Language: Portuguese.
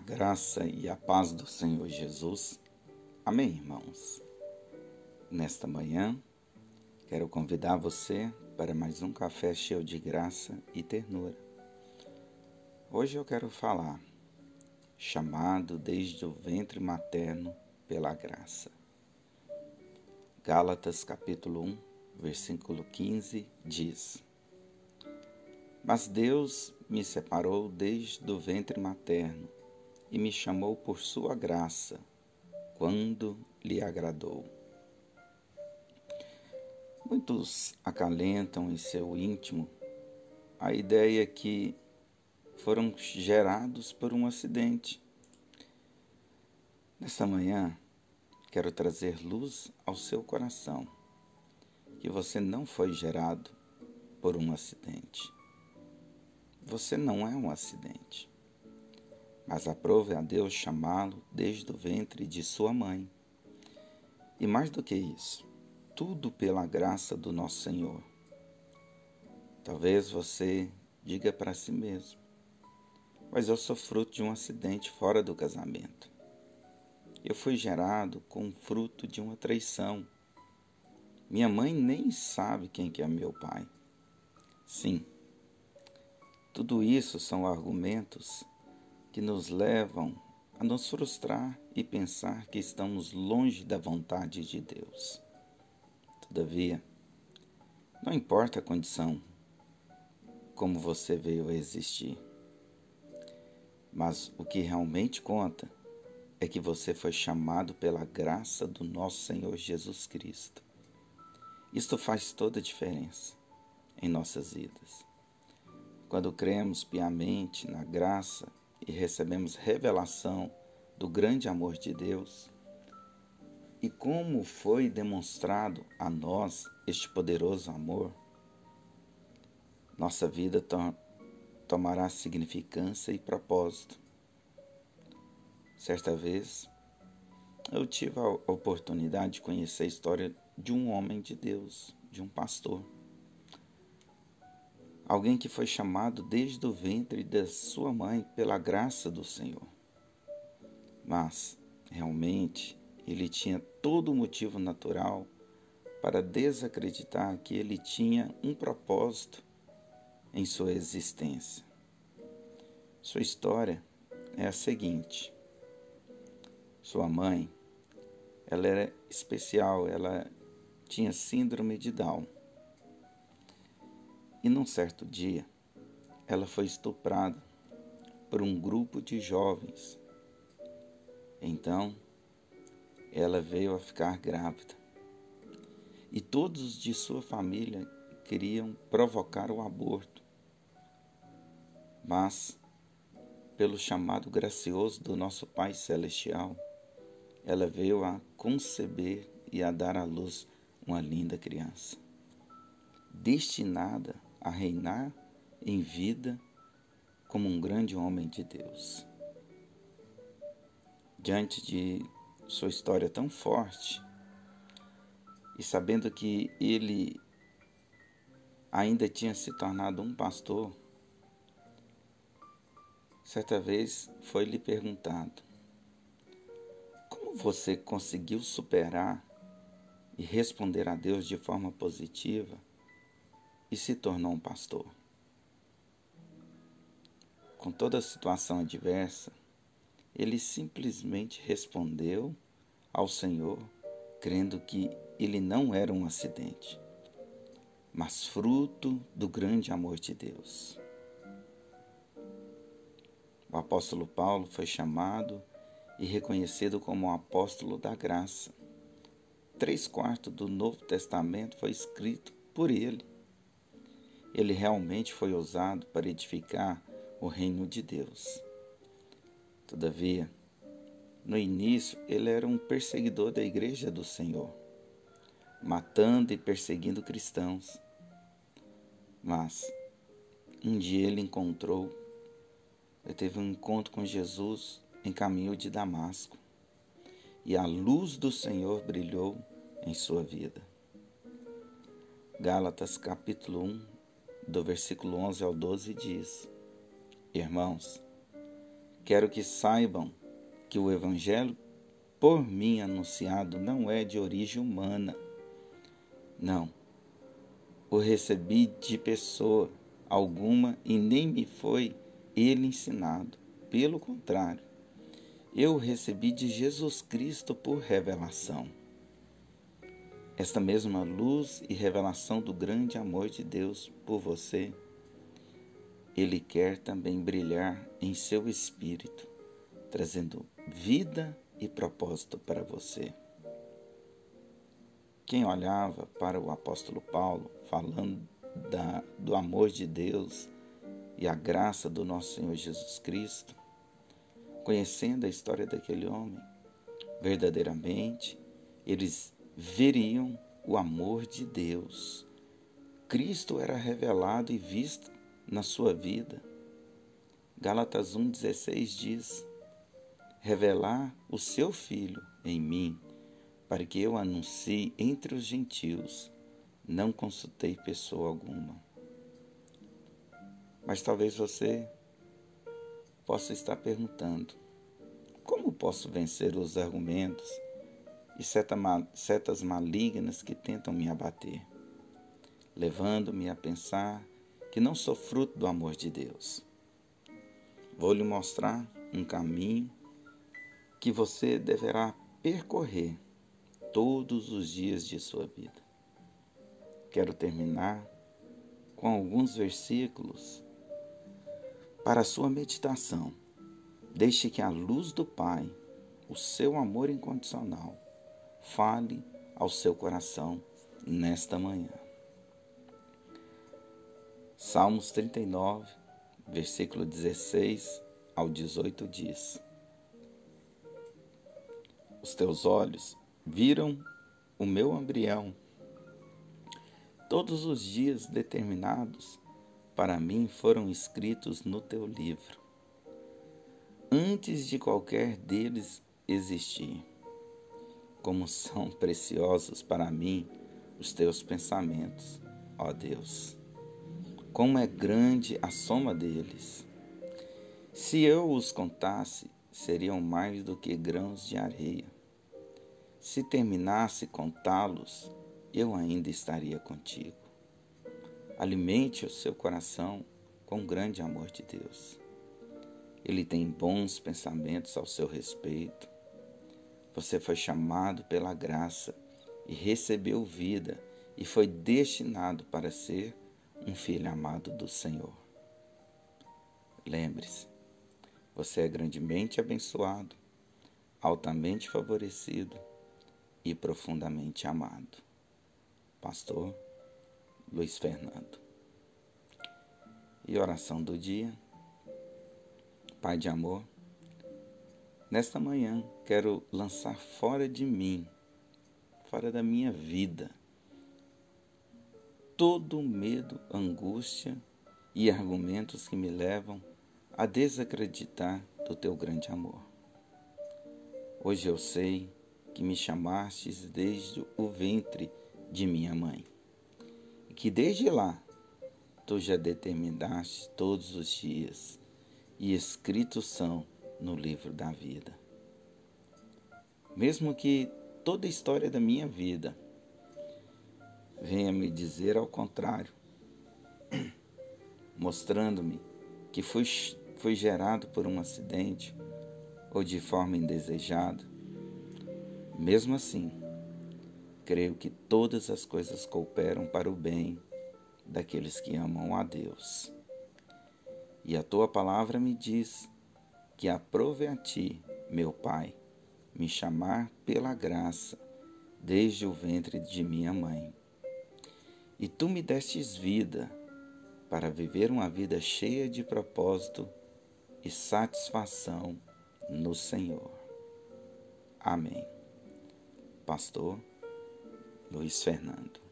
graça e a paz do Senhor Jesus. Amém, irmãos. Nesta manhã, quero convidar você para mais um café cheio de graça e ternura. Hoje eu quero falar, chamado desde o ventre materno pela graça. Gálatas capítulo 1, versículo 15 diz: Mas Deus me separou desde o ventre materno e me chamou por sua graça, quando lhe agradou. Muitos acalentam em seu íntimo a ideia que foram gerados por um acidente. Nesta manhã, quero trazer luz ao seu coração, que você não foi gerado por um acidente. Você não é um acidente mas aprove a Deus chamá-lo desde o ventre de sua mãe. E mais do que isso, tudo pela graça do nosso Senhor. Talvez você diga para si mesmo: Mas eu sou fruto de um acidente fora do casamento. Eu fui gerado com fruto de uma traição. Minha mãe nem sabe quem que é meu pai. Sim, tudo isso são argumentos que nos levam a nos frustrar e pensar que estamos longe da vontade de Deus. Todavia, não importa a condição, como você veio a existir, mas o que realmente conta é que você foi chamado pela graça do nosso Senhor Jesus Cristo. Isto faz toda a diferença em nossas vidas. Quando cremos piamente na graça e recebemos revelação do grande amor de Deus e como foi demonstrado a nós este poderoso amor, nossa vida to tomará significância e propósito. Certa vez, eu tive a oportunidade de conhecer a história de um homem de Deus, de um pastor alguém que foi chamado desde o ventre da sua mãe pela graça do Senhor. Mas, realmente, ele tinha todo o motivo natural para desacreditar que ele tinha um propósito em sua existência. Sua história é a seguinte: sua mãe, ela era especial, ela tinha síndrome de Down. E num certo dia, ela foi estuprada por um grupo de jovens. Então, ela veio a ficar grávida. E todos de sua família queriam provocar o aborto. Mas, pelo chamado gracioso do nosso Pai Celestial, ela veio a conceber e a dar à luz uma linda criança, destinada a reinar em vida como um grande homem de Deus. Diante de sua história tão forte e sabendo que ele ainda tinha se tornado um pastor, certa vez foi lhe perguntado: Como você conseguiu superar e responder a Deus de forma positiva? E se tornou um pastor. Com toda a situação adversa, ele simplesmente respondeu ao Senhor, crendo que ele não era um acidente, mas fruto do grande amor de Deus. O apóstolo Paulo foi chamado e reconhecido como o apóstolo da graça. Três quartos do Novo Testamento foi escrito por ele. Ele realmente foi usado para edificar o reino de Deus. Todavia, no início, ele era um perseguidor da igreja do Senhor, matando e perseguindo cristãos. Mas, um dia ele encontrou, ele teve um encontro com Jesus em caminho de Damasco, e a luz do Senhor brilhou em sua vida. Gálatas capítulo 1, do versículo 11 ao 12 diz: Irmãos, Quero que saibam que o Evangelho por mim anunciado não é de origem humana. Não. O recebi de pessoa alguma e nem me foi ele ensinado. Pelo contrário, eu o recebi de Jesus Cristo por revelação. Esta mesma luz e revelação do grande amor de Deus por você, Ele quer também brilhar em seu espírito, trazendo vida e propósito para você. Quem olhava para o apóstolo Paulo falando da, do amor de Deus e a graça do nosso Senhor Jesus Cristo, conhecendo a história daquele homem, verdadeiramente eles veriam o amor de Deus. Cristo era revelado e visto na sua vida. Gálatas 1,16 diz: revelar o seu Filho em mim, para que eu anuncie entre os gentios. Não consultei pessoa alguma. Mas talvez você possa estar perguntando: como posso vencer os argumentos e setas malignas que tentam me abater, levando-me a pensar que não sou fruto do amor de Deus? Vou lhe mostrar um caminho que você deverá percorrer todos os dias de sua vida. Quero terminar com alguns versículos para sua meditação. Deixe que a luz do Pai, o seu amor incondicional, fale ao seu coração nesta manhã. Salmos 39, versículo 16 ao 18 diz: os teus olhos viram o meu embrião. Todos os dias determinados para mim foram escritos no teu livro, antes de qualquer deles existir. Como são preciosos para mim os teus pensamentos, ó Deus. Como é grande a soma deles. Se eu os contasse, seriam mais do que grãos de areia. Se terminasse contá-los, eu ainda estaria contigo. Alimente o seu coração com grande amor de Deus. Ele tem bons pensamentos ao seu respeito. Você foi chamado pela graça e recebeu vida e foi destinado para ser um filho amado do Senhor. Lembre-se, você é grandemente abençoado, altamente favorecido e profundamente amado. Pastor Luiz Fernando. E oração do dia. Pai de amor, nesta manhã quero lançar fora de mim, fora da minha vida, todo medo, angústia e argumentos que me levam a desacreditar do teu grande amor. Hoje eu sei que me chamastes desde o ventre de minha mãe, e que desde lá tu já determinaste todos os dias e escritos são no livro da vida. Mesmo que toda a história da minha vida venha me dizer ao contrário, mostrando-me que fui foi gerado por um acidente ou de forma indesejada, mesmo assim, creio que todas as coisas cooperam para o bem daqueles que amam a Deus. E a tua palavra me diz que aprove a ti, meu Pai, me chamar pela graça desde o ventre de minha mãe. E tu me destes vida para viver uma vida cheia de propósito e satisfação no Senhor. Amém. Pastor Luiz Fernando.